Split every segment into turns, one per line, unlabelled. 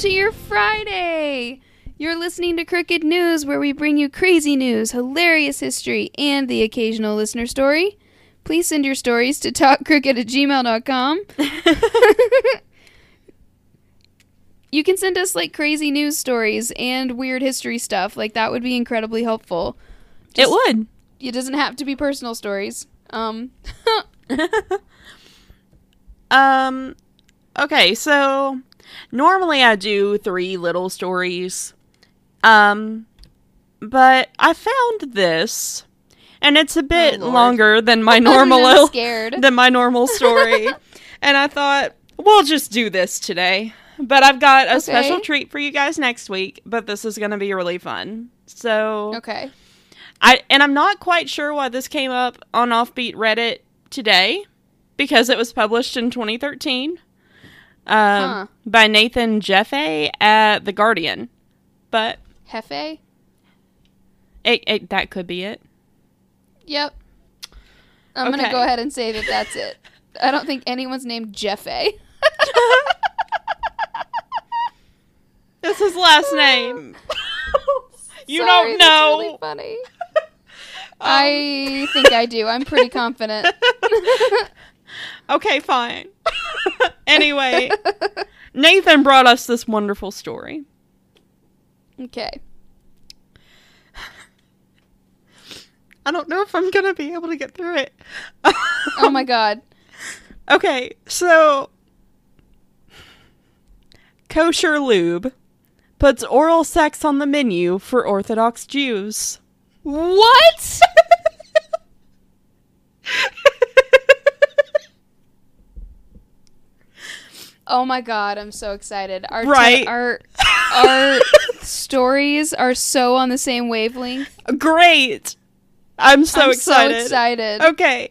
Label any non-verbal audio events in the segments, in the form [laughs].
To your Friday! You're listening to Crooked News, where we bring you crazy news, hilarious history, and the occasional listener story. Please send your stories to talkcrooked at gmail.com. [laughs] you can send us like crazy news stories and weird history stuff. Like that would be incredibly helpful.
it would.
It doesn't have to be personal stories. Um, [laughs] [laughs]
Um, okay, so normally I do three little stories. Um, but I found this, and it's a bit
Lord.
longer than my [laughs] normal [laughs]
scared.
than my normal story, [laughs] and I thought we'll just do this today. But I've got a special treat for you guys next week. But this is going to be really fun. So
Okay.
I and I'm not quite sure why this came up on Offbeat Reddit today because it was published in 2013 um,
Huh.
by Nathan Jeffay at The Guardian. But
Hefe?
it, it, that could be it.
Yep. I'm gonna go ahead and say that that's it. I don't think anyone's named Jeffe. [laughs]
That's his last name. [laughs] you
Sorry,
don't
that's
know.
really funny. [laughs] I think I do. I'm pretty confident.
Okay, fine. Anyway, Nathan brought us this wonderful story.
okay. [laughs]
I don't know if I'm going to be able to get through it.
Oh my god. [laughs]
Okay, so kosher lube puts oral sex on the menu for Orthodox Jews.
What? [laughs] Oh my god, I'm so excited. Our
Right.
our [laughs] our stories are so on the same wavelength.
Great. I'm so
I'm
excited.
so excited.
Okay.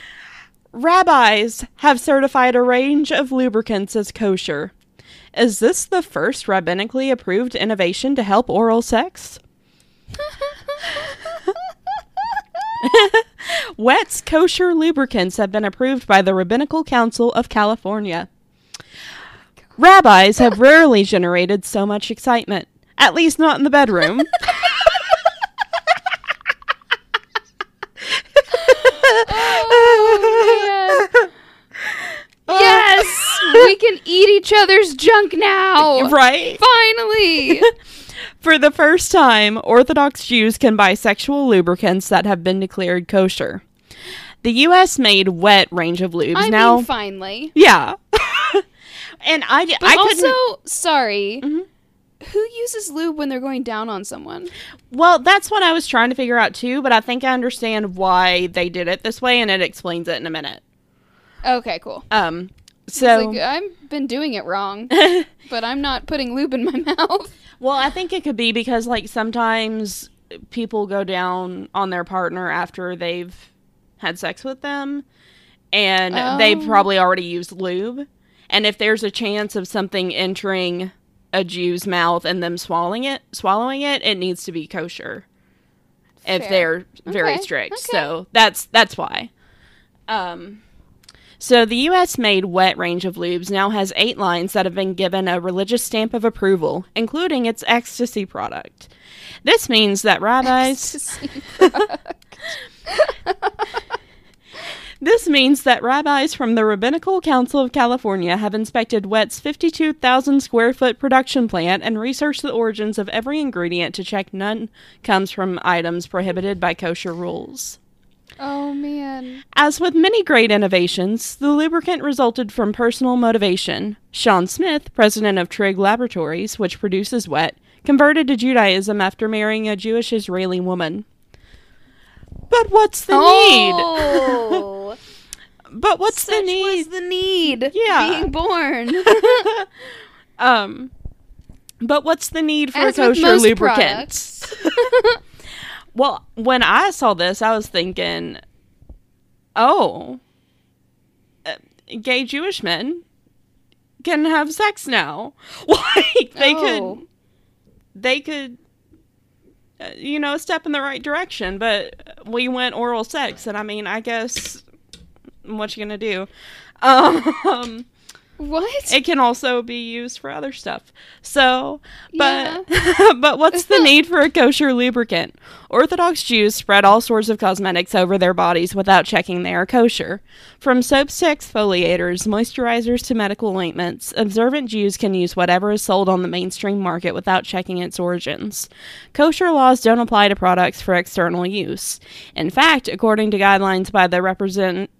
[laughs] Rabbis have certified a range of lubricants as kosher. Is this the first rabbinically approved innovation to help oral sex? [laughs] Wet's kosher lubricants have been approved by the Rabbinical Council of California. Rabbis have rarely generated so much excitement, at least not in the bedroom. [laughs] [laughs]
Oh. Yes, we can eat each other's junk now.
right?
Finally. [laughs]
For the first time, Orthodox Jews can buy sexual lubricants that have been declared kosher. The U.S. made wet range of lubes.
I
now,
mean, finally.
yeah, and I,
But
I couldn't.
also, sorry,
Mhm.
who uses lube when they're going down on someone?
well, that's what I was trying to figure out too. But I think I understand why they did it this way, and it explains it in a minute.
Okay, cool.
Um, so
like, I've been doing it wrong, [laughs] but I'm not putting lube in my [laughs] mouth.
Well, I think it could be because like sometimes people go down on their partner after they've had sex with them and they've
Oh.
probably already used lube. And if there's a chance of something entering a Jew's mouth and them swallowing it, swallowing it, it needs to be kosher. If they're very
Okay,
strict.
okay.
So that's that's why. Um so the US made wet range of lubes now has 8 lines that have been given a religious stamp of approval, including its ecstasy product. This means that rabbis. [laughs] This means that rabbis from the Rabbinical Council of California have inspected Wet's 52,000 square foot production plant and researched the origins of every ingredient to check none comes from items prohibited by kosher rules.
oh man.
As with many great innovations, the lubricant resulted from personal motivation. Sean Smith, president of Trigg Laboratories, which produces Wet, converted to Judaism after marrying a Jewish Israeli woman. But what's the need?
Oh. [laughs]
But what's
such
the need?
was the need?
Yeah.
being born. [laughs]
um, but what's the need for
As
a kosher
most
lubricant? [laughs] Well, when I saw this, I was thinking, oh, uh, gay Jewish men can have sex now. [laughs] like they
Oh.
could, they could, uh, you know, step in the right direction. But we went oral sex, and I mean, I guess what you gonna do? Um,
What?
It can also be used for other stuff. So, but [laughs] but what's the [laughs] need for a kosher lubricant? Orthodox Jews spread all sorts of cosmetics over their bodies without checking they are kosher. From soaps to exfoliators, moisturizers to medical ointments, observant Jews can use whatever is sold on the mainstream market without checking its origins. Kosher laws don't apply to products for external use. In fact, according to guidelines by the represent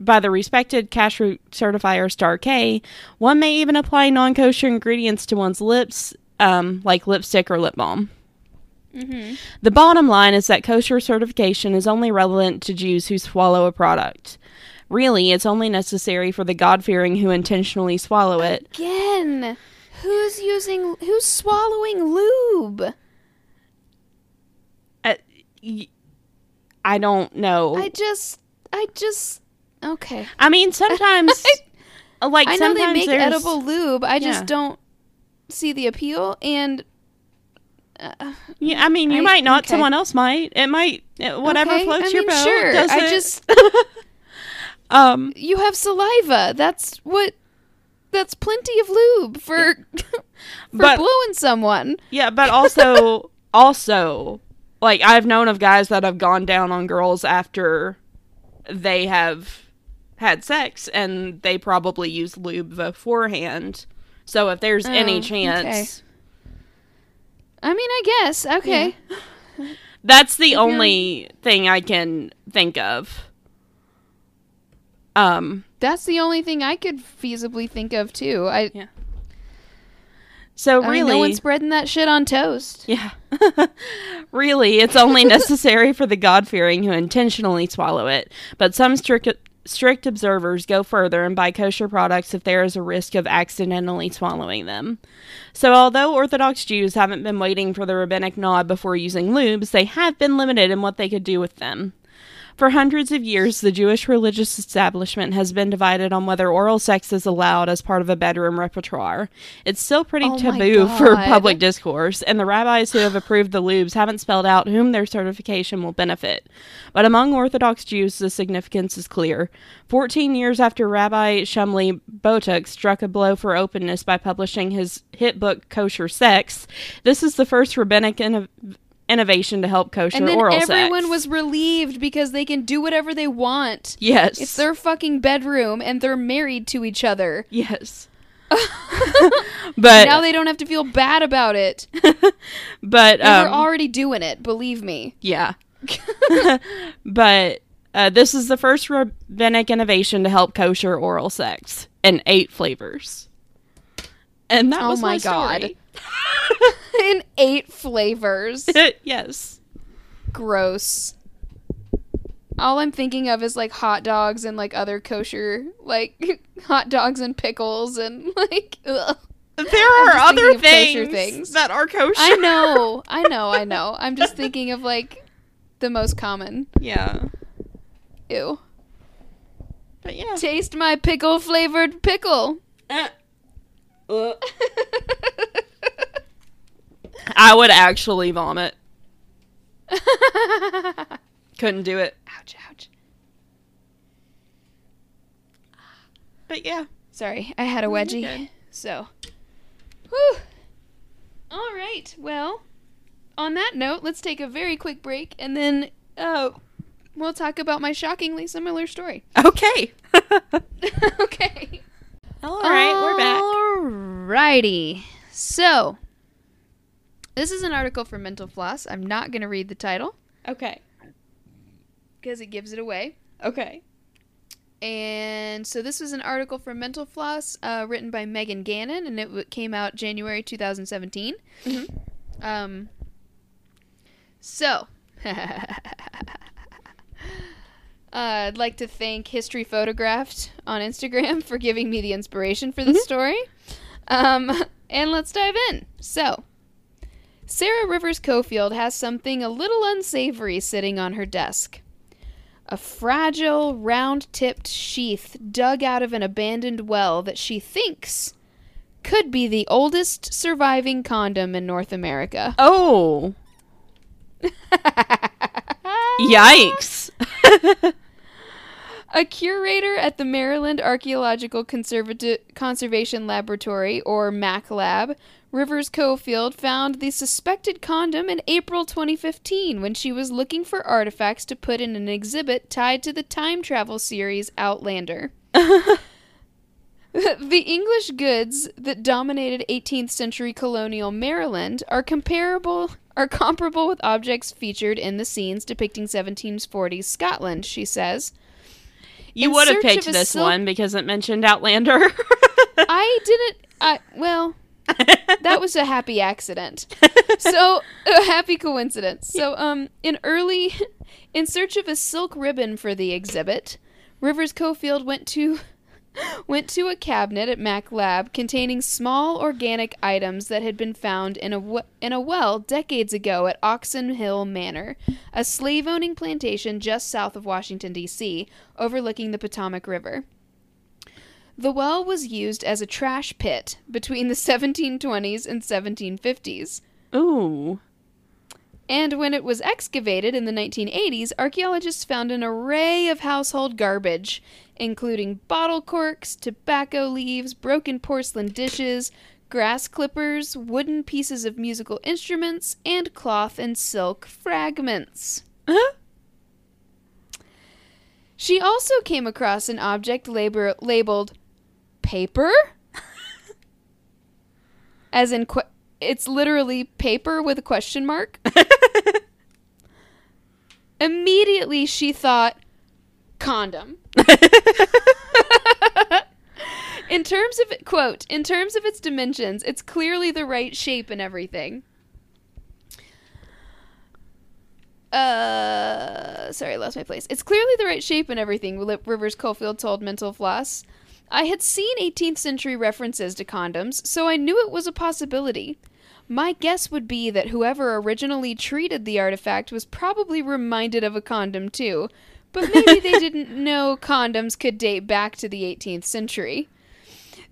by the respected kashrut certifier Star K, one may even apply non kosher ingredients to one's lips, um, like lipstick or lip balm. The bottom line is that kosher certification is only relevant to Jews who swallow a product. Really, it's only necessary for the God fearing who intentionally swallow it.
Again, who's using, who's swallowing lube?
Uh, y- I don't know.
I, just, I just, okay.
I mean, sometimes, [laughs] like,
I know they
sometimes
make
there's-
edible lube. I just
Yeah.
don't see the appeal. And uh,
Yeah, I mean, you
I-
might not.
okay.
Someone else might. It might. it- whatever
okay,
floats
I
your
mean,
boat.
Sure,
does
I
it?
just, [laughs]
um.
you have saliva. That's what. That's plenty of lube for [laughs] for
But-
blowing someone.
Yeah, but also, also, like I've known of guys that have gone down on girls after they have had sex, and they probably use lube beforehand. So if there's
Oh,
any
okay.
chance,
I mean, I guess. Okay. [laughs]
that's the
you're-
only thing I can think of. Um.
That's the only thing I could feasibly think of too. I, Yeah.
So
I
really,
mean, no one's spreading that shit on toast. [laughs]
Yeah. [laughs] really, it's only necessary for the God fearing who intentionally swallow it. But some strict strict observers go further and buy kosher products if there is a risk of accidentally swallowing them. So although Orthodox Jews haven't been waiting for the rabbinic nod before using lubes, they have been limited in what they could do with them. For hundreds of years, the Jewish religious establishment has been divided on whether oral sex is allowed as part of a bedroom repertoire. It's still pretty
Oh
taboo [laughs] for public discourse, and the rabbis who have approved the lubes haven't spelled out whom their certification will benefit. But among Orthodox Jews, the significance is clear. Fourteen years after Rabbi Shmuley Boteach struck a blow for openness by publishing his hit book Kosher Sex, this is the first rabbinic inno- innovation to help kosher
And then
oral
everyone
sex.
was relieved because they can do whatever they want.
yes,
It's their fucking bedroom and they're married to each other.
yes. [laughs] but
now they don't have to feel bad about it. [laughs]
but
they're already doing it, believe me.
Yeah. [laughs] but uh, this is the first rabbinic innovation to help kosher oral sex in eight flavors. And that
Oh
was my,
my God.
story. [laughs]
In eight flavors. [laughs]
yes.
Gross. All I'm thinking of is like hot dogs and like other kosher, like [laughs] hot dogs and pickles and like, ugh.
There are other
thinking of kosher
things,
things.
that are kosher.
I know, I know, I know. I'm just thinking of like the most common.
yeah.
Ew.
But yeah.
Taste my pickle flavored pickle.
Uh, uh. I would actually vomit. Couldn't do it.
ouch, ouch.
But yeah.
Sorry, I had a wedgie. So, whew. All right. Well, on that note, let's take a very quick break, and then uh, we'll talk about my shockingly similar story. [laughs]
Okay.
okay.
All right, we're back.
Alrighty. So, this is an article from Mental Floss. I'm not going to read the title
Okay.
because it gives it away.
Okay.
And so this was an article from Mental Floss uh, written by Megan Gannon, and it w- came out January 2017.
Mhm.
Um. So, [laughs] Uh, I'd like to thank History Photographed on Instagram [laughs] for giving me the inspiration for this story. Um, and let's dive in. So, Sarah Rivers Cofield has something a little unsavory sitting on her desk. A fragile, round tipped sheath dug out of an abandoned well that she thinks could be the oldest surviving condom in North America. [laughs]
Oh. [laughs] Yikes.
A curator at the Maryland Archaeological Conservati- Conservation Laboratory, or MAC Lab, Rivers Cofield found the suspected condom in April 2015 when she was looking for artifacts to put in an exhibit tied to the time travel series Outlander. [laughs] the English goods that dominated 18th century colonial Maryland are comparable are comparable with objects featured in the scenes depicting 1740s Scotland, she says.
You
In
would have picked this one because it mentioned Outlander. [laughs]
I didn't I well, [laughs] that was a happy accident. [laughs] So, a happy coincidence. So, um in early in search of a silk ribbon for the exhibit, Rivers Cofield went to [laughs] went to a cabinet at Mac Lab containing small organic items that had been found in a w- in a well decades ago at Oxon Hill Manor, a slave-owning plantation just south of Washington D.C., overlooking the Potomac River. The well was used as a trash pit between the 1720s and 1750s.
Ooh.
And when it was excavated in the 1980s, archaeologists found an array of household garbage, including bottle corks, tobacco leaves, broken porcelain dishes, grass clippers, wooden pieces of musical instruments, and cloth and silk fragments.
Huh?
She also came across an object labor- labeled paper. [laughs] As in, que- it's literally paper with a question mark. [laughs] Immediately, she thought condom. [laughs] in terms of quote, in terms of its dimensions, it's clearly the right shape and everything. Uh, sorry, I lost my place. It's clearly the right shape and everything. Rivers Cofield told Mental Floss. I had seen 18th century references to condoms, so I knew it was a possibility. My guess would be that whoever originally treated the artifact was probably reminded of a condom too, but maybe they [laughs] didn't know condoms could date back to the 18th century.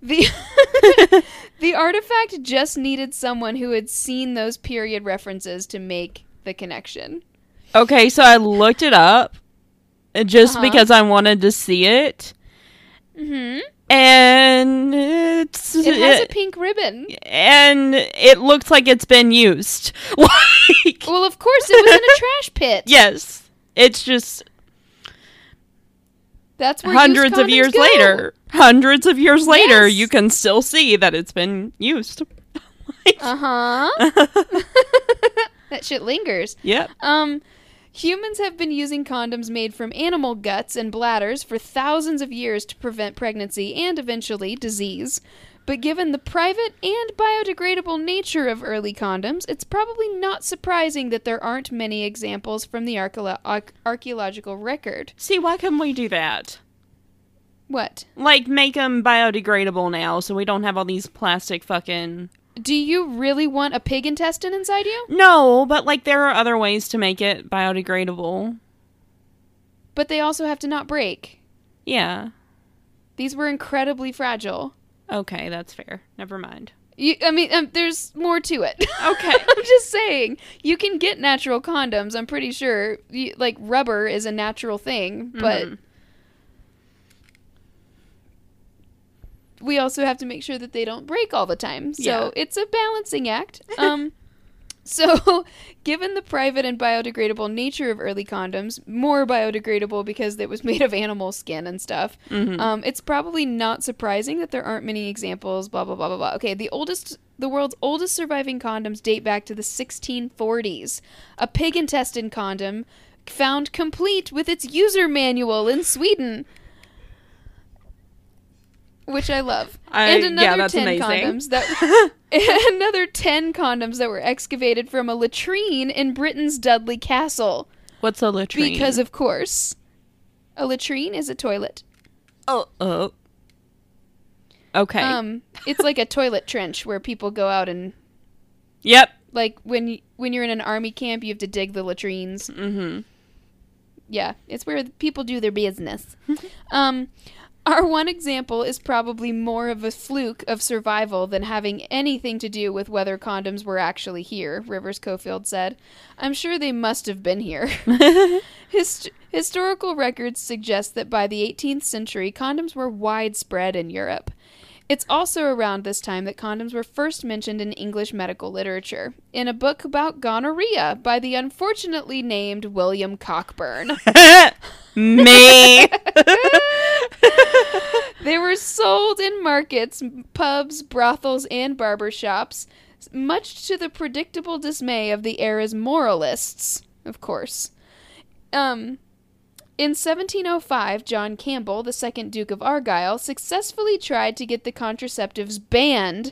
The [laughs] the artifact just needed someone who had seen those period references to make the connection.
Okay, so I looked it up just
Uh-huh.
because I wanted to see it.
Mhm.
And it's
It has a pink ribbon.
and it looks like it's been used. [laughs] Like
Well, of course, it was in a [laughs] trash pit.
yes, it's just
That's where
hundreds of years
go.
later. Hundreds of years later,
Yes.
you can still see that it's been used. [laughs]
Uh huh. that shit lingers.
yep.
Um, humans have been using condoms made from animal guts and bladders for thousands of years to prevent pregnancy and eventually disease. But given the private and biodegradable nature of early condoms, it's probably not surprising that there aren't many examples from the archeolo- arch- archaeological record.
See, why couldn't we do that?
What?
Like, make them biodegradable now so we don't have all these plastic fucking.
Do you really want a pig intestine inside you?
No, but like, there are other ways to make it biodegradable.
But they also have to not break.
Yeah.
These were incredibly fragile.
Okay, that's fair. Never mind.
You, I mean, um, there's more to it.
Okay. [laughs]
I'm just saying, you can get natural condoms. I'm pretty sure, you, like rubber is a natural thing, but
Mhm.
We also have to make sure that they don't break all the time. So
Yeah.
it's a balancing act. [laughs] Um, so, [laughs] given the private and biodegradable nature of early condoms, more biodegradable because it was [laughs] made of animal skin and stuff,
Mhm.
um, it's probably not surprising that there aren't many examples. Blah blah blah blah blah. Okay, the oldest, the world's oldest surviving condoms date back to the 1640s. A pig intestine condom found complete with its user manual in Sweden. Which I love.
I-
and
yeah,
another
that's
10
amazing.
condoms that [laughs] [laughs] another 10 condoms that were excavated from a latrine in Britain's Dudley Castle.
What's a latrine?
Because of course, a latrine is a toilet.
oh, oh. Okay.
Um, it's like a toilet trench where people go out and
yep.
like when you, when you're in an army camp, you have to dig the latrines.
Mm-hmm.
Yeah, it's where people do their business. um, [laughs] our one example is probably more of a fluke of survival than having anything to do with whether condoms were actually here, Rivers Cofield said. I'm sure they must have been here. [laughs] Hist- Historical records suggest that by the 18th century, condoms were widespread in Europe. It's also around this time that condoms were first mentioned in English medical literature, in a book about gonorrhea by the unfortunately named William Cockburn. [laughs]
Me. [laughs]
They were sold in markets, pubs, brothels, and barber shops, much to the predictable dismay of the era's moralists, of course. Um, in 1705, John Campbell, the second Duke of Argyll, successfully tried to get the contraceptives banned.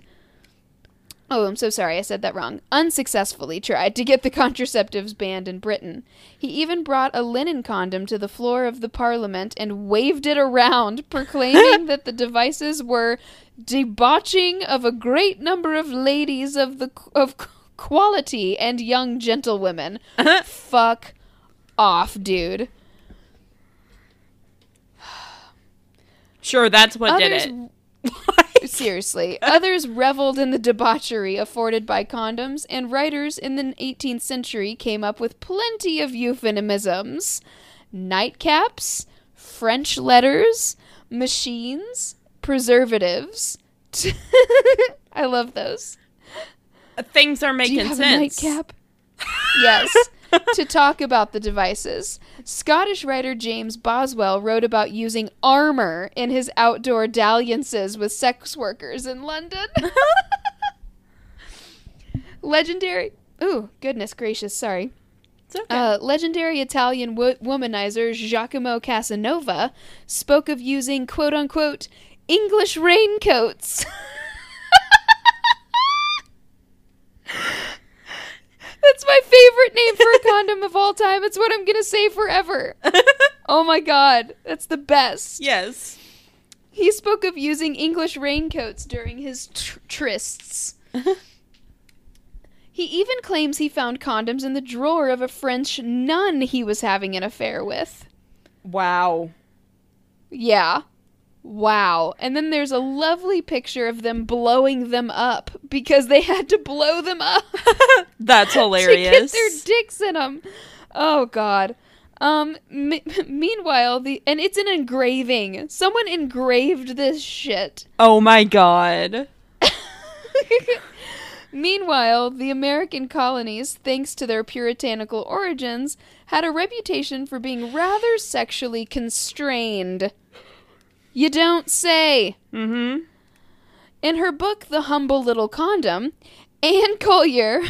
Oh, I'm so sorry, I said that wrong. Unsuccessfully tried to get the contraceptives banned in Britain. He even brought a linen condom to the floor of the Parliament and waved it around, [laughs] proclaiming that the devices were debauching of a great number of ladies of the of quality and young gentlewomen. [laughs] Fuck off, dude.
Sure, that's what
Others
did it. [laughs] [laughs]
Seriously. Others reveled in the debauchery afforded by condoms, and writers in the 18th century came up with plenty of euphemisms nightcaps, French letters, machines, preservatives. [laughs] I love those.
Things are making sense.
a nightcap? yes. To talk about the devices. Scottish writer James Boswell wrote about using armor in his outdoor dalliances with sex workers in London. [laughs] Legendary. Ooh, goodness gracious, sorry.
It's okay.
Uh, legendary Italian wo- womanizer Giacomo Casanova spoke of using quote unquote English raincoats. [laughs] That's my favorite name for a condom of all time. It's what I'm going to say forever. [laughs] Oh my god, that's the best.
yes.
He spoke of using English raincoats during his tr- trysts. [laughs] he even claims he found condoms in the drawer of a French nun he was having an affair with.
Wow.
Yeah. Wow. And then there's a lovely picture of them blowing them up because they had to blow them up [laughs]
That's
to get
hilarious.
their dicks in them. Oh god. Um m- [laughs] meanwhile the and it's an engraving. Someone engraved this shit.
oh my god. [laughs]
Meanwhile, the American colonies, thanks to their puritanical origins, had a reputation for being rather sexually constrained. You don't say.
Mm-hmm.
In her book, The Humble Little Condom, Anne Collier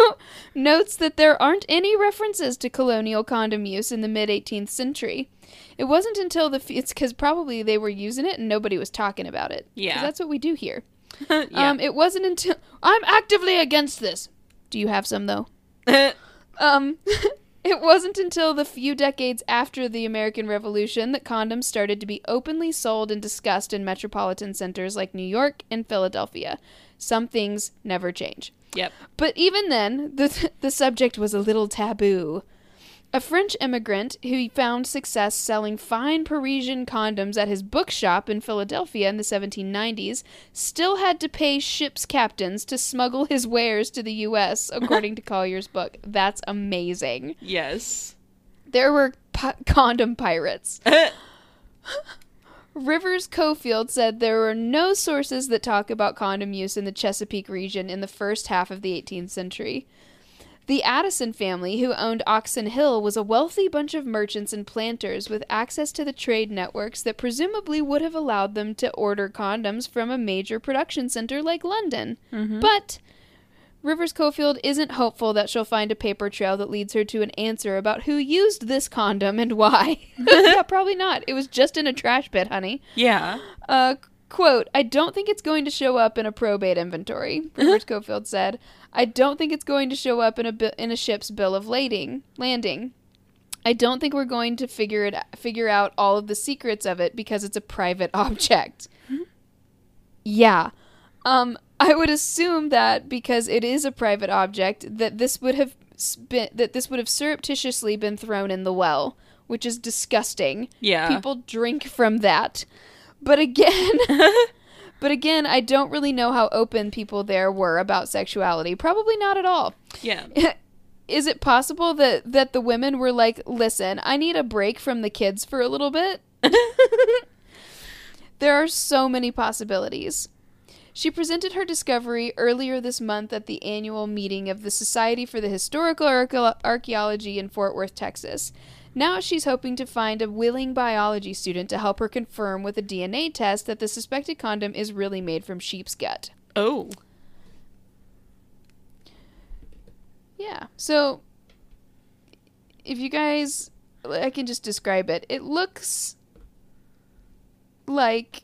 [laughs] notes that there aren't any references to colonial condom use in the mid 18th century. It wasn't until the. f- It's because probably they were using it and nobody was talking about it.
Yeah.
That's what we do here. [laughs]
yeah.
Um, it wasn't until. I'm actively against this. Do you have some, though? [laughs] Um, it wasn't until the few decades after the American Revolution that condoms started to be openly sold and discussed in metropolitan centers like New York and Philadelphia. Some things never change.
yep.
But even then, the, [laughs] the subject was a little taboo. A French immigrant who found success selling fine Parisian condoms at his bookshop in Philadelphia in the 1790s still had to pay ship's captains to smuggle his wares to the U.S., according to [laughs] Collier's book. That's amazing.
Yes.
There were pi- condom pirates. [laughs] Rivers Cofield said there were no sources that talk about condom use in the Chesapeake region in the first half of the 18th century. The Addison family, who owned Oxon Hill, was a wealthy bunch of merchants and planters with access to the trade networks that presumably would have allowed them to order condoms from a major production center like London. Mm-hmm. But Rivers Cofield isn't hopeful that she'll find a paper trail that leads her to an answer about who used this condom and why. [laughs] yeah, probably not. It was just in a trash pit, honey.
yeah.
Uh, quote, I don't think it's going to show up in a probate inventory, [laughs] Rivers Cofield said. I don't think it's going to show up in a bi- in a ship's bill of lading, landing. I don't think we're going to figure it figure out all of the secrets of it because it's a private [laughs] object. Yeah. Um I would assume that because it is a private object that this would have been that this would have surreptitiously been thrown in the well, which is disgusting.
Yeah.
People drink from that. But again, [laughs] [laughs] but again, I don't really know how open people there were about sexuality. Probably not at all.
Yeah. [laughs]
is it possible that that the women were like, "Listen, I need a break from the kids for a little bit"? [laughs] there are so many possibilities. She presented her discovery earlier this month at the annual meeting of the Society for the Historical Archaeology in Fort Worth, Texas. Now she's hoping to find a willing biology student to help her confirm with a DNA test that the suspected condom is really made from sheep's gut.
Oh.
Yeah. So if you guys I can just describe it. It looks like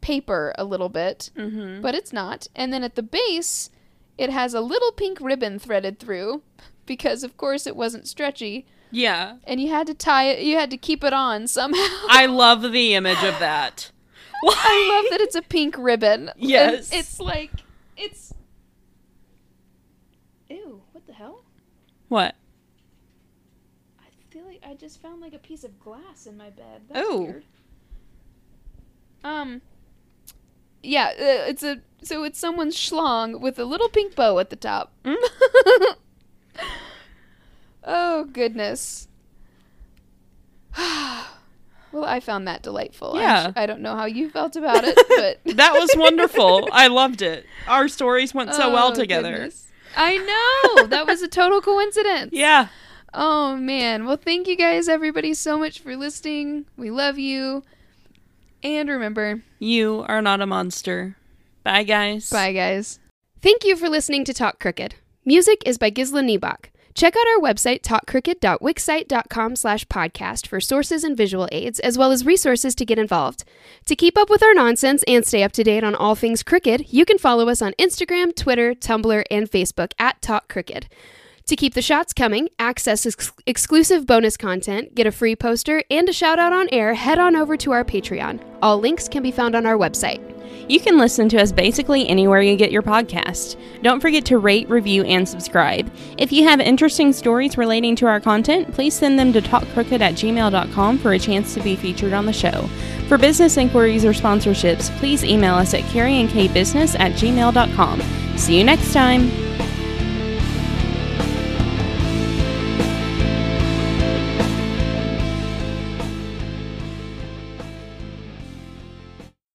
paper a little bit,
Mm-hmm.
but it's not. And then at the base, it has a little pink ribbon threaded through because of course it wasn't stretchy
Yeah.
and you had to tie it you had to keep it on somehow.
I love the image of that. [laughs]
I love that it's a pink ribbon. And
Yes.
it's like it's Ew, what the hell?
What?
I feel like I just found like a piece of glass in my bed. That's
Oh.
weird. Um. Yeah, uh, it's a so it's someone's schlong with a little pink bow at the top. [laughs] Oh goodness. [sighs] well, I found that delightful.
Yeah.
I don't know how you felt about it, but [laughs]
That was wonderful. [laughs] I loved it. Our stories went so well
Oh,
together.
goodness. I know that was a total coincidence.
Yeah.
Oh man. Well, thank you guys everybody so much for listening. We love you. And remember,
You are not a monster. Bye, guys.
bye guys.
Thank you for listening to Talk Crooked. Music is by Gisla Niebach. Check out our website, talkcrooked.wixsite.com slash podcast for sources and visual aids, as well as resources to get involved. To keep up with our nonsense and stay up to date on all things crooked, you can follow us on Instagram, Twitter, Tumblr, and Facebook at Talk Crooked. To keep the shots coming, access ex- exclusive bonus content, get a free poster, and a shout out on air, head on over to our Patreon. All links can be found on our website.
You can listen to us basically anywhere you get your podcast. Don't forget to rate, review, and subscribe. If you have interesting stories relating to our content, please send them to talkcrooked at gmail.com for a chance to be featured on the show. For business inquiries or sponsorships, please email us at carrieandkbusiness at gmail.com. See you next time.